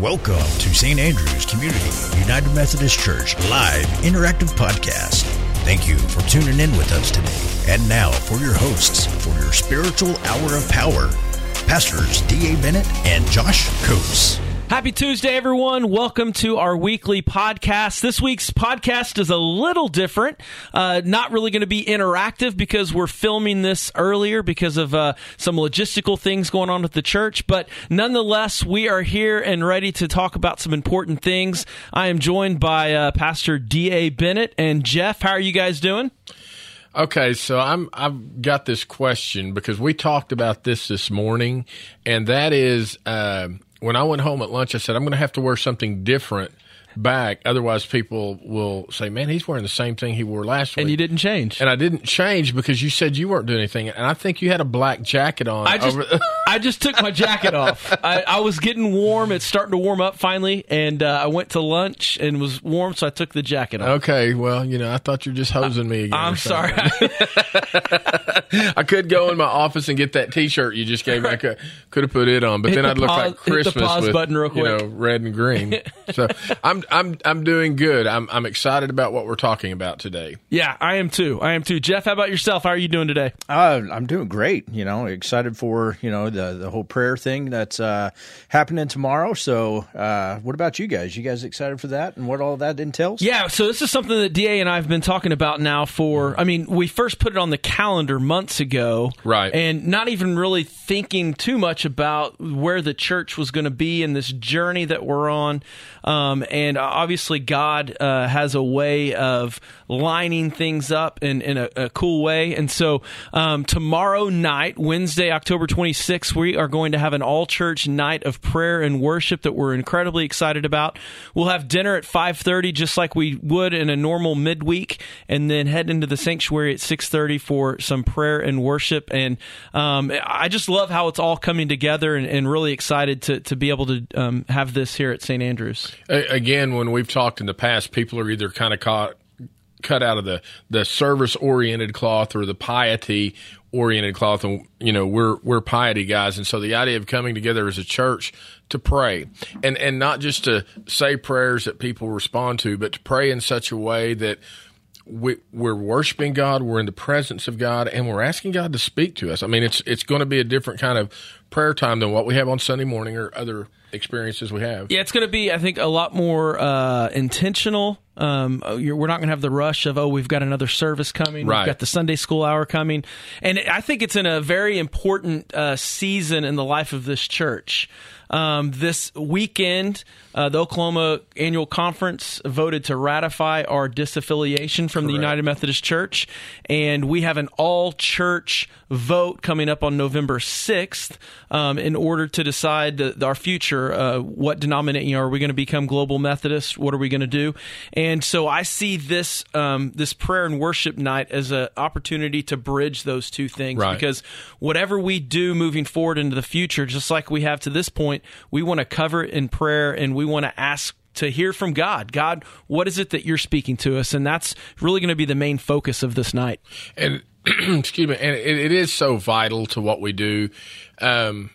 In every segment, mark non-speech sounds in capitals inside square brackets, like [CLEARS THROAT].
Welcome to St. Andrew's Community United Methodist Church live interactive podcast. Thank you for tuning in with us today. And now for your hosts for your spiritual hour of power, Pastors D.A. Bennett and Josh Coates. Happy Tuesday, everyone. Welcome to our weekly podcast. This week's podcast is a little different. Uh, not really going to be interactive because we're filming this earlier because of uh, some logistical things going on with the church. But nonetheless, we are here and ready to talk about some important things. I am joined by uh, Pastor D.A. Bennett and Jeff. How are you guys doing? Okay, so I'm I've got this question because we talked about this this morning, and that is uh, when I went home at lunch, I said I'm going to have to wear something different back. Otherwise, people will say, "Man, he's wearing the same thing he wore last week." And you didn't change. And I didn't change because you said you weren't doing anything, and I think you had a black jacket on. I just, [LAUGHS] I just took my jacket off. I, I was getting warm. It's starting to warm up finally, and uh, I went to lunch and was warm, so I took the jacket off. okay, well, you know, I thought you were just hosing me again. I'm sorry. [LAUGHS] I could go in my office and get that T-shirt you just gave me. I could, could have put it on, but Hit then the I'd look pause- like Christmas with button real you know red and green. [LAUGHS] so I'm I'm I'm doing good. I'm I'm excited about what we're talking about today. yeah, I am too. I am too. Jeff, how about yourself? How are you doing today? Uh, I'm doing great. You know, excited for you know the the whole prayer thing that's uh, happening tomorrow. So, uh, what about you guys? You guys excited for that and what all that entails? Yeah, so this is something that DA and I have been talking about now for, I mean, we first put it on the calendar months ago. Right. And not even really thinking too much about where the church was going to be in this journey that we're on. Um, and obviously, God uh, has a way of lining things up in, in a, a cool way. And so um, tomorrow night, Wednesday, October 26th, we are going to have an all church night of prayer and worship that we're incredibly excited about. We'll have dinner at 5:30 just like we would in a normal midweek and then head into the sanctuary at 6:30 for some prayer and worship and um, I just love how it's all coming together and, and really excited to, to be able to um, have this here at St. Andrews. A- Again, when we've talked in the past, people are either kind of caught cut out of the the service oriented cloth or the piety oriented cloth and you know we're we're piety guys and so the idea of coming together as a church to pray and and not just to say prayers that people respond to but to pray in such a way that we, we're worshiping God, we're in the presence of God, and we're asking God to speak to us. I mean, it's it's going to be a different kind of prayer time than what we have on Sunday morning or other experiences we have. Yeah, it's going to be, I think, a lot more uh, intentional. Um, you're, we're not going to have the rush of, oh, we've got another service coming. Right. We've got the Sunday school hour coming. And I think it's in a very important uh, season in the life of this church. Um, this weekend, uh, the Oklahoma Annual Conference voted to ratify our disaffiliation from the United Methodist Church. And we have an all church vote coming up on November 6th um, in order to decide the, our future. Uh, what denomination are we going to become global Methodist? What are we going to do? And so I see this um, this prayer and worship night as an opportunity to bridge those two things Right. because whatever we do moving forward into the future, just like we have to this point, we want to cover it in prayer and we want to ask to hear from God. God, what is it that you're speaking to us? And that's really going to be the main focus of this night. and [CLEARS THROAT] excuse me, and it, it is so vital to what we do. Um,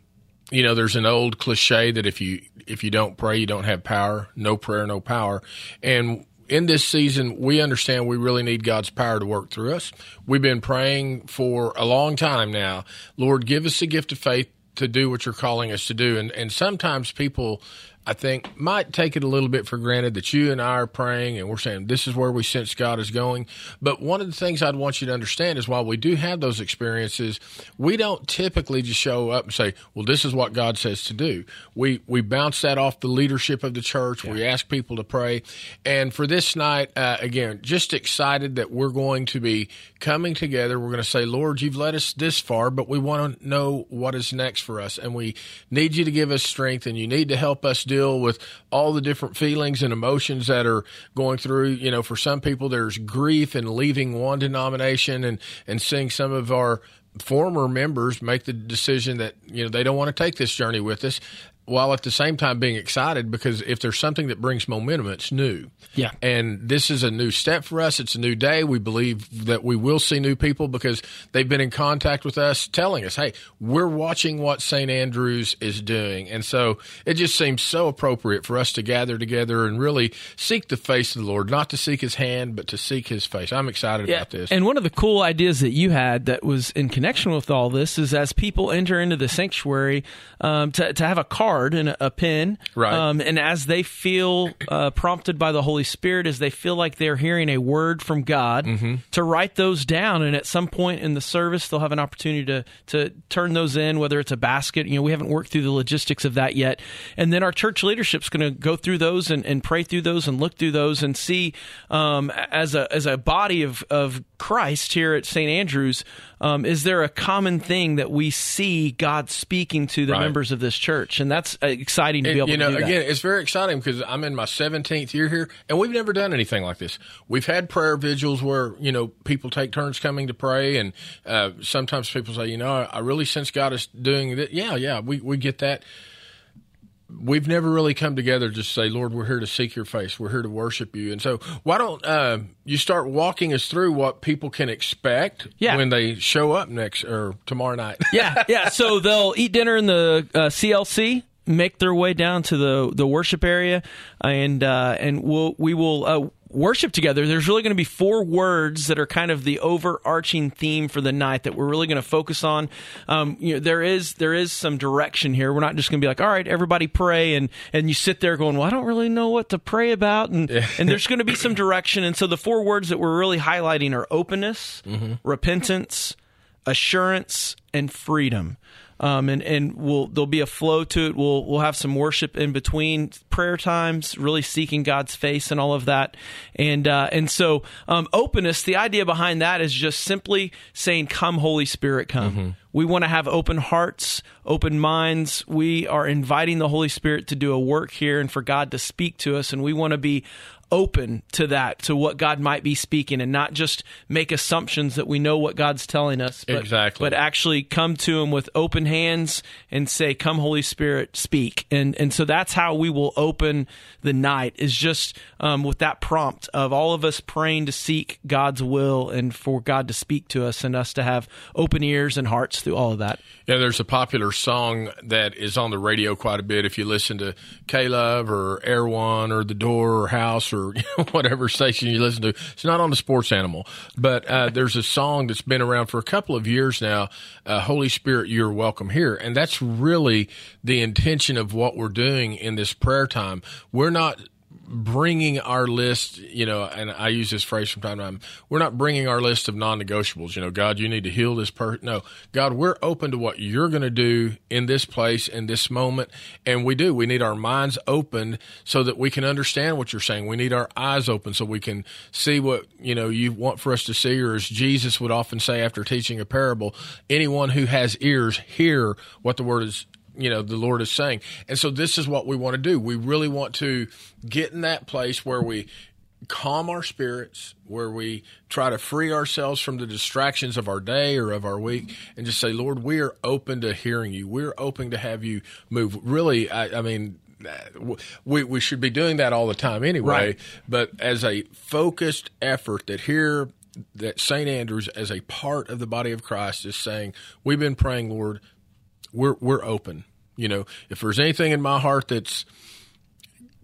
you know, there's an old cliche that if you if you don't pray, you don't have power. No prayer, no power. And in this season, we understand we really need God's power to work through us. We've been praying for a long time now. Lord, give us the gift of faith to do what you're calling us to do. And and sometimes people I think might take it a little bit for granted that you and I are praying and we're saying this is where we sense God is going. But one of the things I'd want you to understand is while we do have those experiences, we don't typically just show up and say, "Well, this is what God says to do." We we bounce that off the leadership of the church. We ask people to pray, and for this night, uh, again, just excited that we're going to be coming together. We're going to say, "Lord, you've led us this far, but we want to know what is next for us, and we need you to give us strength, and you need to help us deal with all the different feelings and emotions that are going through. You know, for some people, there's grief in leaving one denomination and and seeing some of our former members make the decision that you know they don't want to take this journey with us while at the same time being excited because if there's something that brings momentum, it's new. Yeah. And this is a new step for us. It's a new day. We believe that we will see new people because they've been in contact with us telling us, hey, we're watching what St. Andrews is doing. And so it just seems so appropriate for us to gather together and really seek the face of the Lord, not to seek his hand, but to seek his face. I'm excited about this. And one of the cool ideas that you had that was in connection with all this is as people enter into the sanctuary, um, to, to have a card and a, a pen. Right. Um, and as they feel uh, prompted by the Holy Spirit, as they feel like they're hearing a word from God, Mm-hmm. to write those down. And at some point in the service, they'll have an opportunity to, to turn those in, whether it's a basket. You know, we haven't worked through the logistics of that yet. And then our church leadership's going to go through those and, and pray through those and look through those and see um, as a as a body of, of Christ here at St. Andrews, um, is there a common thing that we see God speaking to the Right. members of this church? And that's uh, exciting to be And, able you know, to do that. again, it's very exciting because I'm in my 17th year here, and we've never done anything like this. We've had prayer vigils where you know people take turns coming to pray, and uh, sometimes people say, you know, I, I really sense God is doing that. Yeah, yeah, we we get that. We've never really come together to say, Lord, we're here to seek your face. We're here to worship you. And so, why don't uh, you start walking us through what people can expect Yeah. when they show up next or tomorrow night? [LAUGHS] yeah, yeah. So they'll eat dinner in the uh, CLC, make their way down to the the worship area, and uh, and we'll we will. Worship together. There's really going to be four words that are kind of the overarching theme for the night that we're really going to focus on. Um, you know, there is there is some direction here. We're not just going to be like, all right, everybody pray, and and you sit there going, well, I don't really know what to pray about, and and there's going to be some direction. And so the four words that we're really highlighting are openness, repentance, assurance and freedom. Um, and and we'll there'll be a flow to it. We'll we'll have some worship in between prayer times, really seeking God's face and all of that. And uh, and so um, openness. The idea behind that is just simply saying, "Come, Holy Spirit, come." We want to have open hearts, open minds. We are inviting the Holy Spirit to do a work here and for God to speak to us, and we want to be open to that, to what God might be speaking, and not just make assumptions that we know what God's telling us, but, Exactly. but actually come to Him with open hands and say, "Come, Holy Spirit, speak." And and so that's how we will open the night is just um, with that prompt of all of us praying to seek God's will and for God to speak to us and us to have open ears and hearts through all of that. Yeah, there's a popular song that is on the radio quite a bit. If you listen to Love or Air One or The Door or House or [LAUGHS] whatever station you listen to, it's not on the Sports Animal, but uh, there's a song that's been around for a couple of years now. Uh, Holy Spirit, you're welcome here, and that's really the intention of what we're doing in this prayer time. We're not bringing our list, you know, and I use this phrase from time to time. We're not bringing our list of non-negotiables. You know, God, you need to heal this person. No, God, we're open to what you're going to do in this place, in this moment, and we do. We need our minds open so that we can understand what you're saying. We need our eyes open so we can see what you know you want for us to see, or as Jesus would often say after teaching a parable, anyone who has ears hear what the word is you know the lord is saying. And so this is what we want to do. We really want to get in that place where we calm our spirits where we try to free ourselves from the distractions of our day or of our week and just say lord we are open to hearing you. We're open to have you move. Really i, I mean we, we should be doing that all the time anyway. Right. but as a focused effort that here that st andrews as a part of the body of christ is saying we've been praying lord we're we're open. You know, if there's anything in my heart that's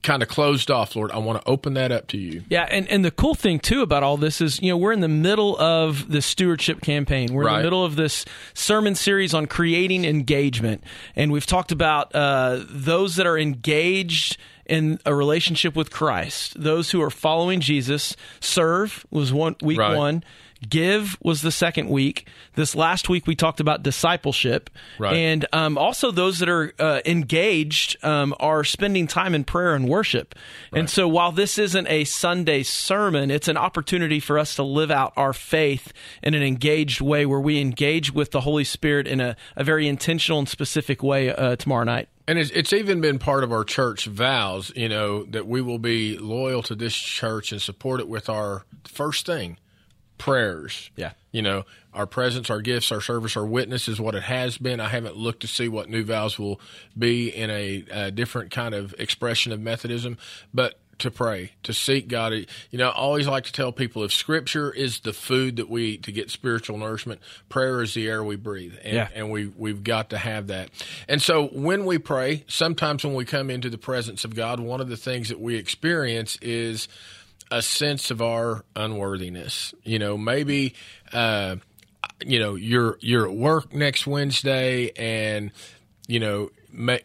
kind of closed off, Lord, I want to open that up to you. Yeah, and, and the cool thing too about all this is, you know, we're in the middle of the stewardship campaign. We're in the middle of this sermon series on creating engagement, and we've talked about uh, those that are engaged in a relationship with Christ, those who are following Jesus. Serve was one week Right. one. Give was the second week. This last week we talked about discipleship, Right. and um, also those that are uh, engaged um, are spending time in prayer and worship. And so, while this isn't a Sunday sermon, it's an opportunity for us to live out our faith in an engaged way, where we engage with the Holy Spirit in a, a very intentional and specific way uh, tomorrow night. And it's, it's even been part of our church vows, you know, that we will be loyal to this church and support it with our first thing, prayers. Yeah. You know, our presence, our gifts, our service, our witness is what it has been. I haven't looked to see what new vows will be in a, a different kind of expression of Methodism, but to pray, to seek God. You know, I always like to tell people if Scripture is the food that we eat to get spiritual nourishment, prayer is the air we breathe, and, Yeah. and we we've got to have that. And so when we pray, sometimes when we come into the presence of God, one of the things that we experience is a sense of our unworthiness. You know, maybe. Uh, you know you're you're at work next Wednesday and you know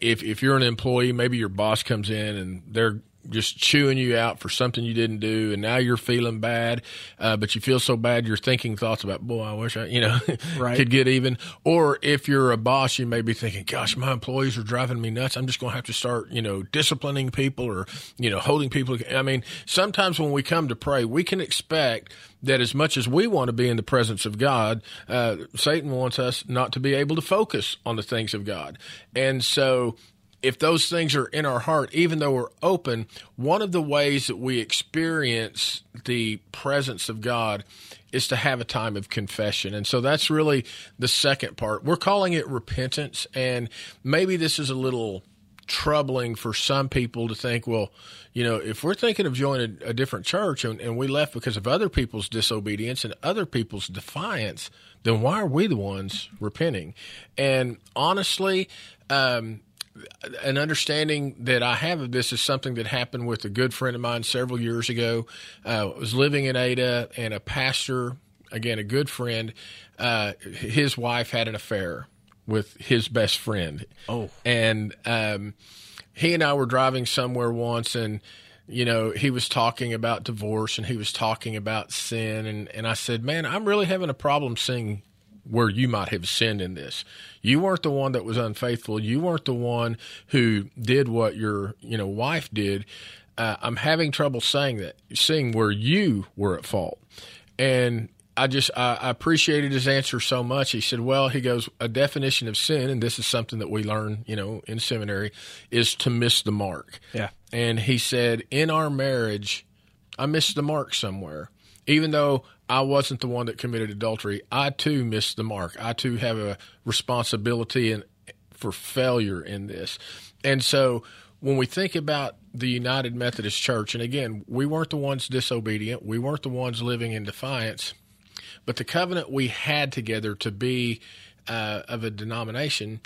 if if you're an employee maybe your boss comes in and they're just chewing you out for something you didn't do and now you're feeling bad uh, but you feel so bad you're thinking thoughts about boy I wish I you know [LAUGHS] Right. could get even or if you're a boss you may be thinking gosh my employees are driving me nuts I'm just going to have to start you know disciplining people or you know holding people I mean sometimes when we come to pray we can expect that as much as we want to be in the presence of God, uh, Satan wants us not to be able to focus on the things of God. And so, if those things are in our heart, even though we're open, one of the ways that we experience the presence of God is to have a time of confession. And so that's really the second part. We're calling it repentance. And maybe this is a little troubling for some people to think, well, you know, if we're thinking of joining a, different church and, and we left because of other people's disobedience and other people's defiance, then why are we the ones repenting? And honestly, um, an understanding that I have of this is something that happened with a good friend of mine several years ago. Uh, I was living in Ada, and a pastor, again, a good friend, uh, his wife had an affair with his best friend. Oh. And um, he and I were driving somewhere once, and you know, he was talking about divorce and he was talking about sin, and and I said, man, I'm really having a problem seeing where you might have sinned in this. You weren't the one that was unfaithful. You weren't the one who did what your you know wife did. Uh, I'm having trouble saying that, seeing where you were at fault, and I just I, I appreciated his answer so much. He said, "Well, he goes a definition of sin, and this is something that we learn, you know, in seminary, is to miss the mark." Yeah. And he said, "In our marriage, I missed the mark somewhere. Even though I wasn't the one that committed adultery, I too missed the mark. I too have a responsibility and for failure in this. And so when we think about the United Methodist Church, and again, we weren't the ones disobedient, we weren't the ones living in defiance, but the covenant we had together to be uh, of a denomination,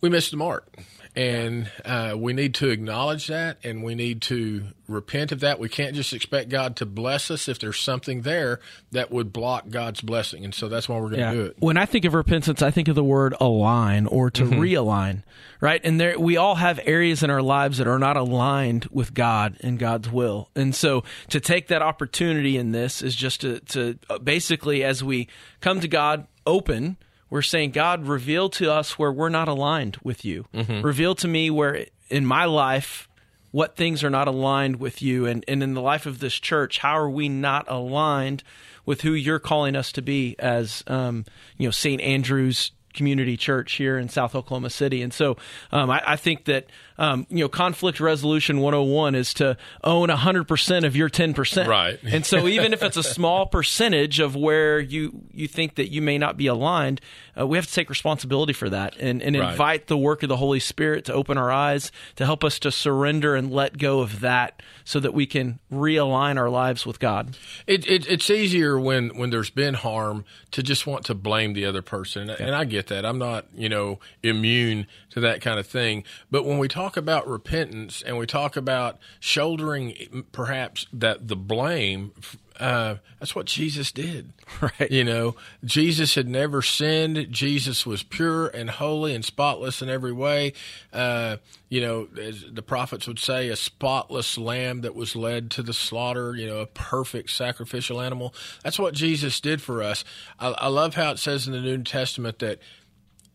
we missed the mark. And uh, we need to acknowledge that and we need to repent of that. We can't just expect God to bless us if there's something there that would block God's blessing. And so that's why we're going to do it. When I think of repentance, I think of the word align or to realign, right? And there, we all have areas in our lives that are not aligned with God and God's will. And so to take that opportunity in this is just to, to uh, basically, as we come to God open, we're saying, God, reveal to us where we're not aligned with you. Reveal to me where in my life, what things are not aligned with you. And, and in the life of this church how are we not aligned with who you're calling us to be as um, you know st andrew's community church here in south oklahoma city? And so um, I, I think that um, you know conflict resolution 101 is to own 100% of your 10% Right. [LAUGHS] and so even if it's a small percentage of where you you think that you may not be aligned uh, we have to take responsibility for that and, and Right. invite the work of the Holy Spirit to open our eyes, to help us to surrender and let go of that so that we can realign our lives with God. It, it, it's easier when, when there's been harm to just want to blame the other person. And I get that. I'm not, you know, immune to that kind of thing. But when we talk about repentance and we talk about shouldering perhaps that the blame, uh, that's what Jesus did. [LAUGHS] Right. You know, Jesus had never sinned. Jesus was pure and holy and spotless in every way. Uh, you know, as the prophets would say, a spotless lamb that was led to the slaughter, you know, a perfect sacrificial animal. That's what Jesus did for us. I, I love how it says in the New Testament that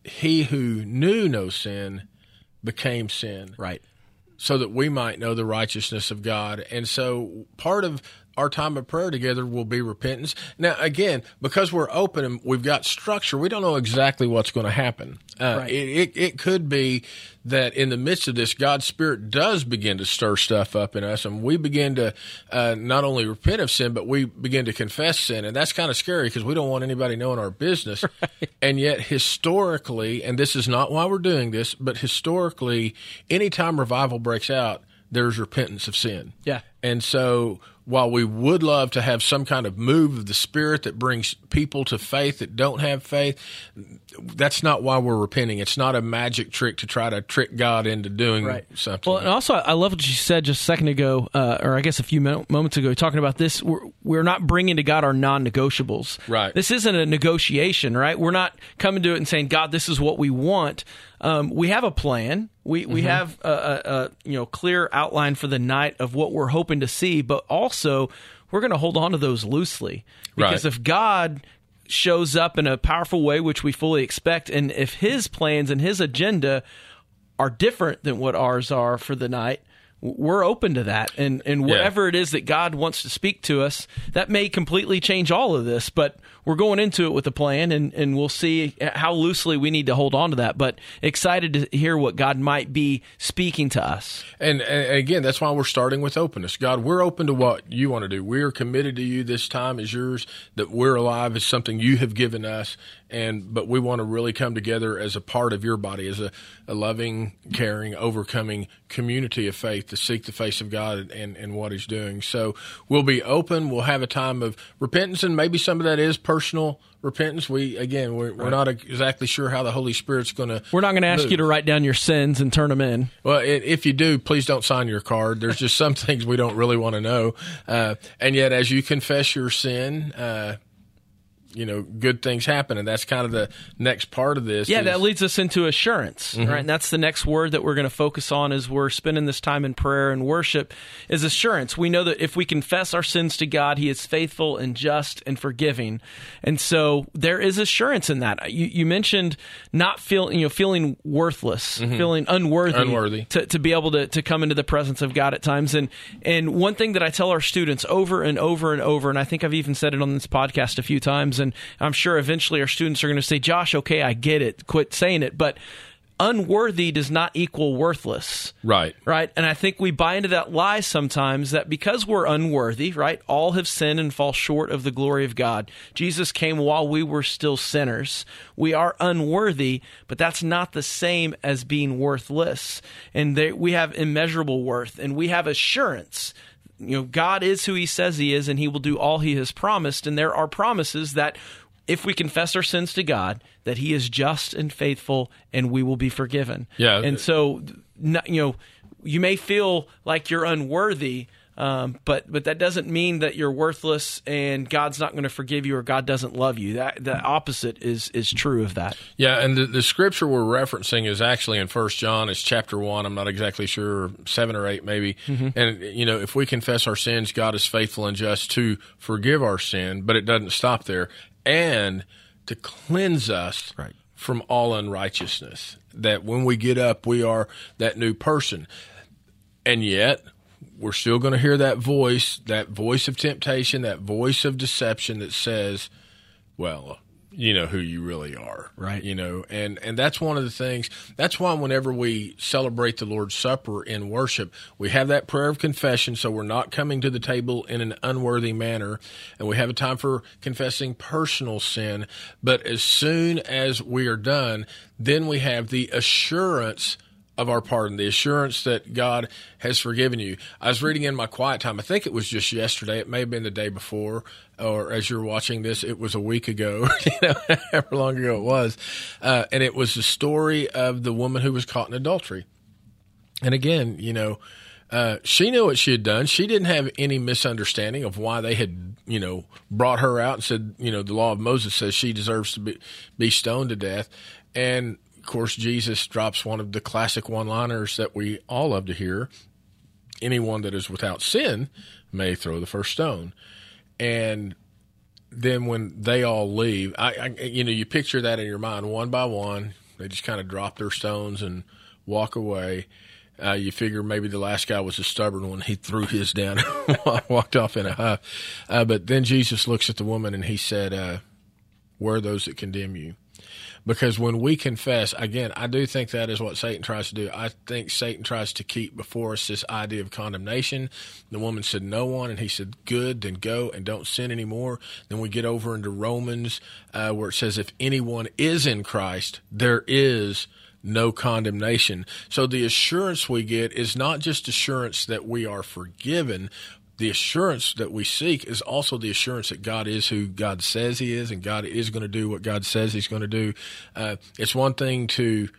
he who knew no sin became sin Right. so that we might know the righteousness of God. And so part of our time of prayer together will be repentance. Now, again, because we're open and we've got structure, we don't know exactly what's going to happen. Uh, Right. it, it, it could be that in the midst of this, God's Spirit does begin to stir stuff up in us, and we begin to uh, not only repent of sin, but we begin to confess sin, and that's kind of scary because we don't want anybody knowing our business. [LAUGHS] Right. And yet, historically, and this is not why we're doing this, but historically, anytime revival breaks out, there's repentance of sin. Yeah. And so while we would love to have some kind of move of the spirit that brings people to faith that don't have faith, that's not why we're repenting. It's not a magic trick to try to trick God into doing right. something. Well, and also I love what you said just a second ago, uh, or I guess a few moments ago, talking about this. We're, we're not bringing to God our non-negotiables. Right. This isn't a negotiation, right? We're not coming to it and saying, God, this is what we want. Um, we have a plan. We we mm-hmm. have a, a, a, you know clear outline for the night of what we're hoping to see, but also we're going to hold on to those loosely because right. if God shows up in a powerful way, which we fully expect, and if His plans and His agenda are different than what ours are for the night, we're open to that. And and whatever yeah. it is that God wants to speak to us that may completely change all of this but we're going into it with a plan and and we'll see how loosely we need to hold on to that. But excited to hear what God might be speaking to us. And, and again that's why we're starting with openness. God we're open to what you want to do. We're committed to you. This time is yours that we're alive is something you have given us. And but we want to really come together as a part of your body as a, a loving caring overcoming community of faith to seek the face of god and, and what he's doing. So we'll be open. We'll have a time of repentance and maybe some of that is personal repentance. We again we're, right. we're not exactly sure how the holy spirit's going to we're not going to ask you to write down your sins and turn them in. Well if you do please don't sign your card. There's just some [LAUGHS] things we don't really want to know. Uh, and yet as you confess your sin uh, you know good things happen and that's kind of the next part of this yeah is, that leads us into assurance mm-hmm. right and that's the next word that we're going to focus on as we're spending this time in prayer and worship is assurance we know that if we confess our sins to god he is faithful and just and forgiving and so there is assurance in that you, you mentioned not feeling you know feeling worthless mm-hmm. feeling unworthy, unworthy. To, to be able to, to come into the presence of god at times and and one thing that i tell our students over and over and over and i think i've even said it on this podcast a few times and I'm sure eventually our students are going to say, Josh, okay, I get it. Quit saying it. But unworthy does not equal worthless. Right. Right. And I think we buy into that lie sometimes that because we're unworthy, right, all have sinned and fall short of the glory of God. Jesus came while we were still sinners. We are unworthy, but that's not the same as being worthless. And they, we have immeasurable worth and we have assurance you know God is who he says he is and he will do all he has promised and there are promises that if we confess our sins to God that he is just and faithful and we will be forgiven. Yeah. And so you know you may feel like you're unworthy um, but but that doesn't mean that you're worthless and God's not going to forgive you or God doesn't love you. That the opposite is is true of that. Yeah, and the, the scripture we're referencing is actually in First John. It's chapter one. I'm not exactly sure, seven or eight maybe. Mm-hmm. And you know, if we confess our sins, God is faithful and just to forgive our sin. But it doesn't stop there, and to cleanse us right. from all unrighteousness. That when we get up, we are that new person. And yet, we're still going to hear that voice, that voice of temptation, that voice of deception that says, well, you know who you really are. Right. You know and and that's one of the things that's why whenever we celebrate the lord's supper in worship we have that prayer of confession so we're not coming to the table in an unworthy manner and we have a time for confessing personal sin. But as soon as we are done then we have the assurance of our pardon, the assurance that God has forgiven you. I was reading in my quiet time. I think it was just yesterday. It may have been the day before, or as you're watching this, it was a week ago. [LAUGHS] you know, however long ago it was, uh, and it was the story of the woman who was caught in adultery. And again, you know, uh, she knew what she had done. She didn't have any misunderstanding of why they had, you know, brought her out and said, you know, the law of Moses says she deserves to be, be stoned to death. And of course, Jesus drops one of the classic one liners that we all love to hear anyone that is without sin may throw the first stone. And then when they all leave, I, I, you know, you picture that in your mind one by one. They just kind of drop their stones and walk away. Uh, you figure maybe the last guy was a stubborn one. He threw his down and [LAUGHS] walked off in a huff. Uh, but then Jesus looks at the woman and he said, uh, Where are those that condemn you? Because when we confess, again, I do think that is what Satan tries to do. I think Satan tries to keep before us this idea of condemnation. The woman said, No one. And he said, Good, then go and don't sin anymore. Then we get over into Romans, uh, where it says, If anyone is in Christ, there is no condemnation. So the assurance we get is not just assurance that we are forgiven, the assurance that we seek is also the assurance that God is who God says He is, and God is going to do what God says He's going to do. Uh, it's one thing to,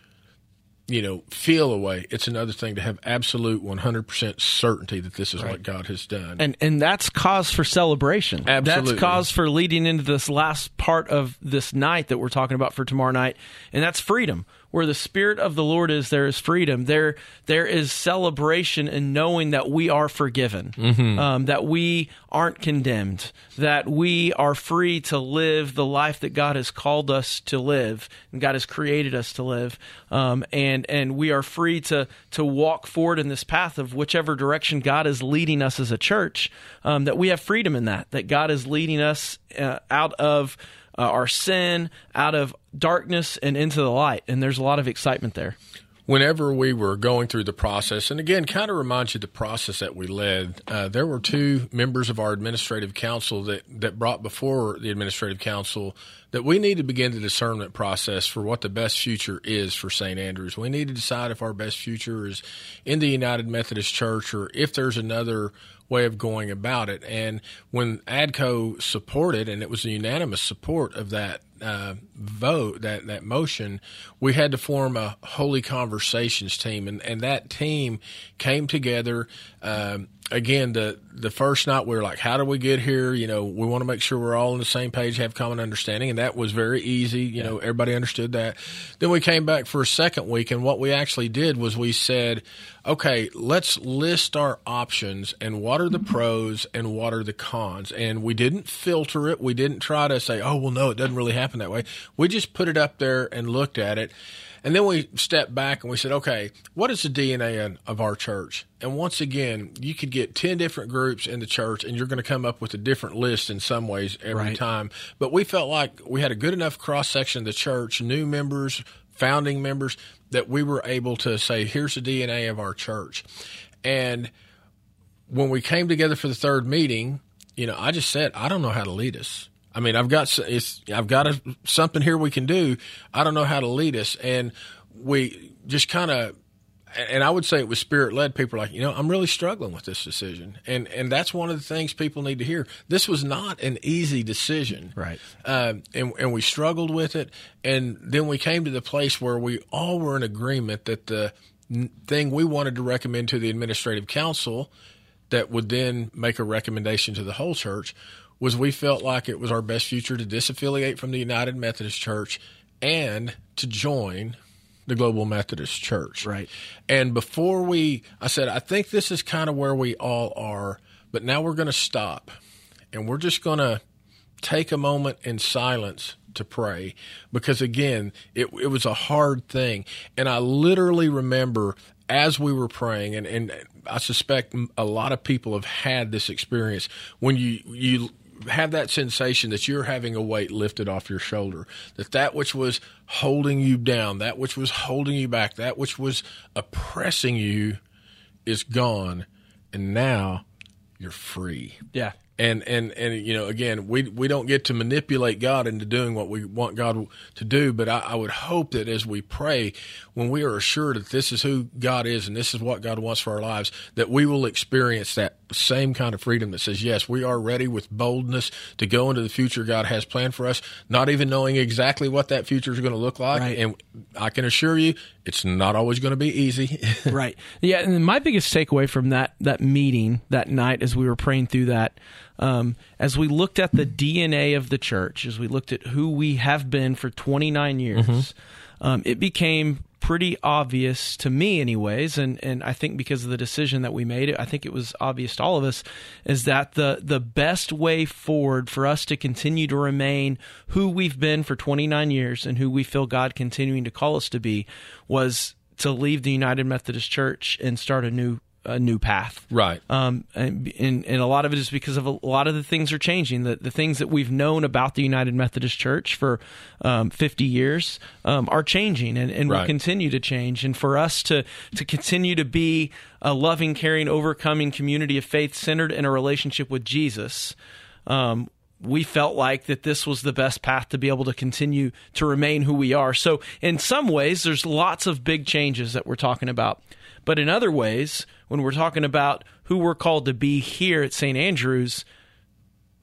you know, feel a way. It's another thing to have absolute 100% certainty that this is right. what God has done. And and that's cause for celebration. Absolutely. That's cause for leading into this last part of this night that we're talking about for tomorrow night, and that's freedom where the spirit of the Lord is, there is freedom. There, there is celebration in knowing that we are forgiven, mm-hmm. um, that we aren't condemned, that we are free to live the life that God has called us to live and God has created us to live, um, and and we are free to to walk forward in this path of whichever direction God is leading us as a church. Um, that we have freedom in that. That God is leading us uh, out of uh, our sin out of darkness and into the light. And there's a lot of excitement there. Whenever we were going through the process, and again, kind of reminds you the process that we led, uh, there were two members of our administrative council that, that brought before the administrative council that we need to begin the discernment process for what the best future is for St. Andrews. We need to decide if our best future is in the United Methodist Church or if there's another way of going about it. And when ADCO supported, and it was a unanimous support of that uh, vote, that, that motion, we had to form a holy conversations team. And, and that team came together. Um, again, the the first night we were like, how do we get here? You know, we want to make sure we're all on the same page, have common understanding, and that was very easy. You yeah. know, everybody understood that. Then we came back for a second week, and what we actually did was we said, okay, let's list our options and what are the mm-hmm. pros and what are the cons. And we didn't filter it. We didn't try to say, oh, well, no, it doesn't really happen that way. We just put it up there and looked at it. And then we stepped back and we said, okay, what is the DNA of our church? And once again, you could get 10 different groups in the church and you're going to come up with a different list in some ways every right. time. But we felt like we had a good enough cross section of the church, new members, founding members, that we were able to say, here's the DNA of our church. And when we came together for the third meeting, you know, I just said, I don't know how to lead us. I mean, I've got it's I've got a, something here we can do. I don't know how to lead us, and we just kind of. And I would say it was spirit led. People are like, you know, I'm really struggling with this decision, and and that's one of the things people need to hear. This was not an easy decision, right? Uh, and and we struggled with it, and then we came to the place where we all were in agreement that the thing we wanted to recommend to the administrative council that would then make a recommendation to the whole church was we felt like it was our best future to disaffiliate from the United Methodist Church and to join the Global Methodist Church. Right. And before we, I said, I think this is kind of where we all are, but now we're going to stop and we're just going to take a moment in silence to pray because again, it, it was a hard thing. And I literally remember as we were praying, and, and I suspect a lot of people have had this experience when you, you have that sensation that you're having a weight lifted off your shoulder, that that which was holding you down, that which was holding you back, that which was oppressing you is gone, and now you're free. Yeah and and and you know again we we don't get to manipulate God into doing what we want God to do but I, I, would hope that as we pray when we are assured that this is who God is and this is what God wants for our lives that we will experience that same kind of freedom that says yes we are ready with boldness to go into the future God has planned for us not even knowing exactly what that future is going to look like right. and I can assure you it's not always going to be easy [LAUGHS] right yeah and my biggest takeaway from that that meeting that night as we were praying through that um, as we looked at the DNA of the church, as we looked at who we have been for 29 years, mm-hmm. um, it became pretty obvious to me anyways and and I think because of the decision that we made I think it was obvious to all of us is that the the best way forward for us to continue to remain who we've been for 29 years and who we feel God continuing to call us to be was to leave the United Methodist Church and start a new a new path. Right. Um, and, and, and a lot of it is because of a lot of the things are changing. The, the things that we've known about the United Methodist Church for um, 50 years um, are changing and, and will continue to change. And for us to, to continue to be a loving, caring, overcoming community of faith centered in a relationship with Jesus, um, we felt like that this was the best path to be able to continue to remain who we are. So, in some ways, there's lots of big changes that we're talking about. But in other ways, when we're talking about who we're called to be here at St. Andrews,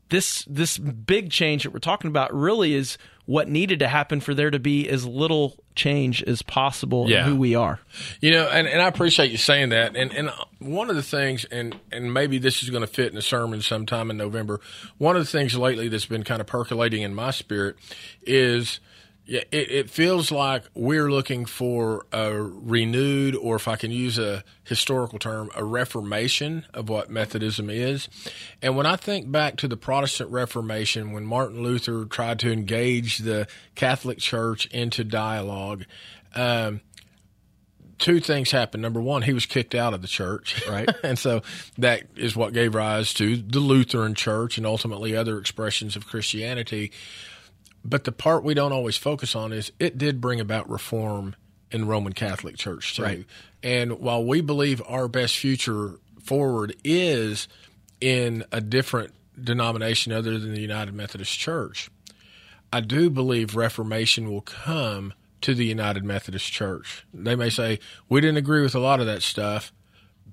this this big change that we're talking about really is what needed to happen for there to be as little change as possible Yeah. in who we are. You know, and, and I appreciate you saying that. And and one of the things, and and maybe this is going to fit in a sermon sometime in November. One of the things lately that's been kind of percolating in my spirit is. Yeah, it, it feels like we're looking for a renewed, or if I can use a historical term, a reformation of what Methodism is. And when I think back to the Protestant Reformation, when Martin Luther tried to engage the Catholic Church into dialogue, um, two things happened. Number one, he was kicked out of the church, right? [LAUGHS] and so that is what gave rise to the Lutheran Church and ultimately other expressions of Christianity. But the part we don't always focus on is it did bring about reform in Roman Catholic Church too. Right. And while we believe our best future forward is in a different denomination other than the United Methodist Church, I do believe reformation will come to the United Methodist Church. They may say, we didn't agree with a lot of that stuff,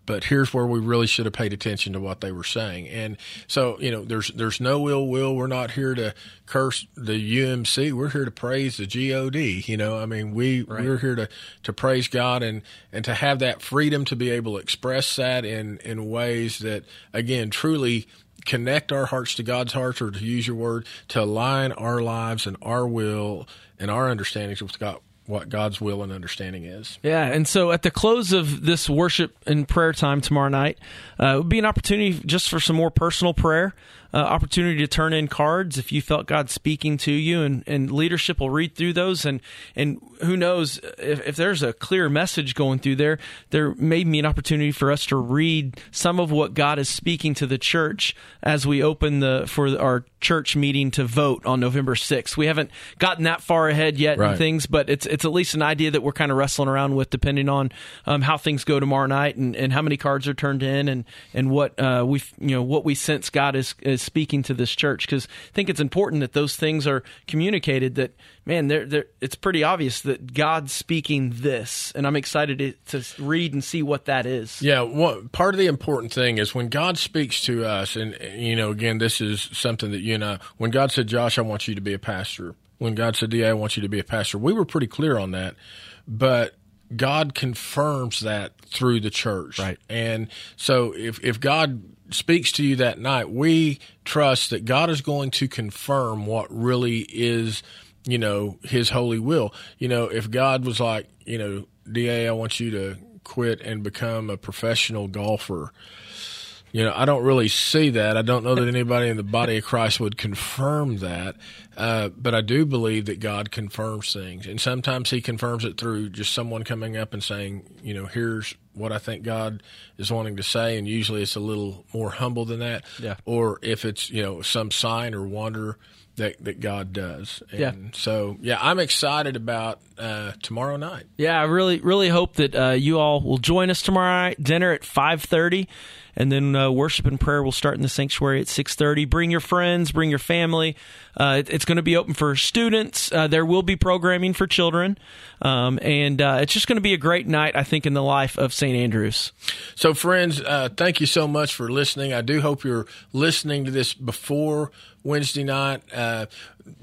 but here's where we really should have paid attention to what they were saying. And so, you know, there's there's no ill will. We're not here to curse the UMC. We're here to praise the God. You know, I mean, we we're here to to praise God and and to have that freedom to be able to express that in in ways that again truly connect our hearts to God's hearts, or to use your word, to align our lives and our will and our understandings with God, what God's will and understanding is. Yeah, and so at the close of this worship and prayer time tomorrow night, uh, it would be an opportunity just for some more personal prayer. Uh, opportunity to turn in cards if you felt God speaking to you, and, and leadership will read through those. And and who knows if, if there's a clear message going through there, there may be an opportunity for us to read some of what God is speaking to the church as we open the for our church meeting to vote on November 6th. We haven't gotten that far ahead yet in things, but it's it's at least an idea that we're kind of wrestling around with, depending on um, how things go tomorrow night and, and how many cards are turned in and and what uh, we you know what we sense God is is speaking to this church. Because I think it's important that those things are communicated. That man, they're, they're, it's pretty obvious that God's speaking this, and I'm excited to, to read and see what that is. Yeah, what, part of the important thing is when God speaks to us, and you know, again, this is something that you and I, when God said, "Josh, I want you to be a pastor," when God said, "D.A., I want you to be a pastor," we were pretty clear on that, but God confirms that through the church, Right. And so, if if God speaks to you that night, we trust that God is going to confirm what really is, you know, His holy will. You know, if God was like, you know, D.A., I want you to quit and become a professional golfer. You know, I don't really see that. I don't know that anybody in the body of Christ would confirm that. Uh, but I do believe that God confirms things. And sometimes He confirms it through just someone coming up and saying, you know, here's what I think God is wanting to say. And usually it's a little more humble than that. Yeah. Or if it's, you know, some sign or wonder that, that God does. And Yeah. so, yeah, I'm excited about uh, tomorrow night. Yeah, I really, really hope that uh, you all will join us tomorrow night. Dinner at five thirty, and then uh, worship and prayer will start in the sanctuary at six thirty. Bring your friends, bring your family. Uh, it- it's going to be open for students. Uh, there will be programming for children, um, and uh, it's just going to be a great night. I think in the life of St. Andrews. So, friends, uh, thank you so much for listening. I do hope you're listening to this before Wednesday night. Uh,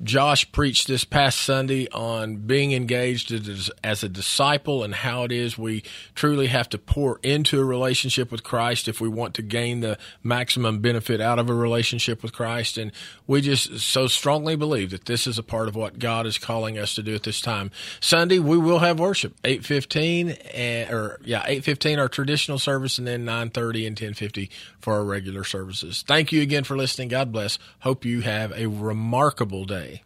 Josh preached this past Sunday on being engaged as, a disciple and how it is we truly have to pour into a relationship with Christ if we want to gain the maximum benefit out of a relationship with Christ. And we just so strongly believe that this is a part of what God is calling us to do at this time. Sunday we will have worship eight fifteen or yeah eight fifteen our traditional service and then nine thirty and ten fifty for our regular services. Thank you again for listening. God bless. Hope you have a remarkable day.